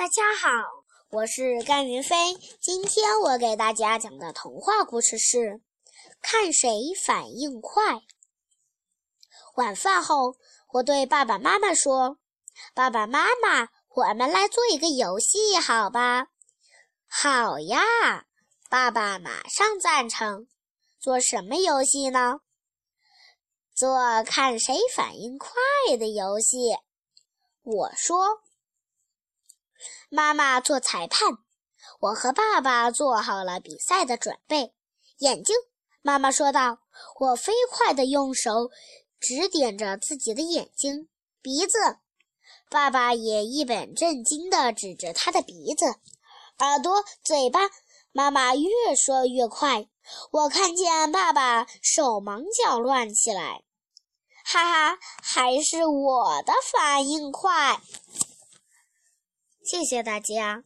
大家好，我是甘云飞。今天我给大家讲的童话故事是《看谁反应快》。晚饭后，我对爸爸妈妈说：“爸爸妈妈，我们来做一个游戏，好吧？”“好呀！”爸爸马上赞成。做什么游戏呢？做看谁反应快的游戏。我说。妈妈做裁判，我和爸爸做好了比赛的准备。眼睛，妈妈说道。我飞快地用手指点着自己的眼睛。鼻子，爸爸也一本正经地指着他的鼻子。耳朵、嘴巴，妈妈越说越快。我看见爸爸手忙脚乱起来。哈哈，还是我的反应快。谢谢大家。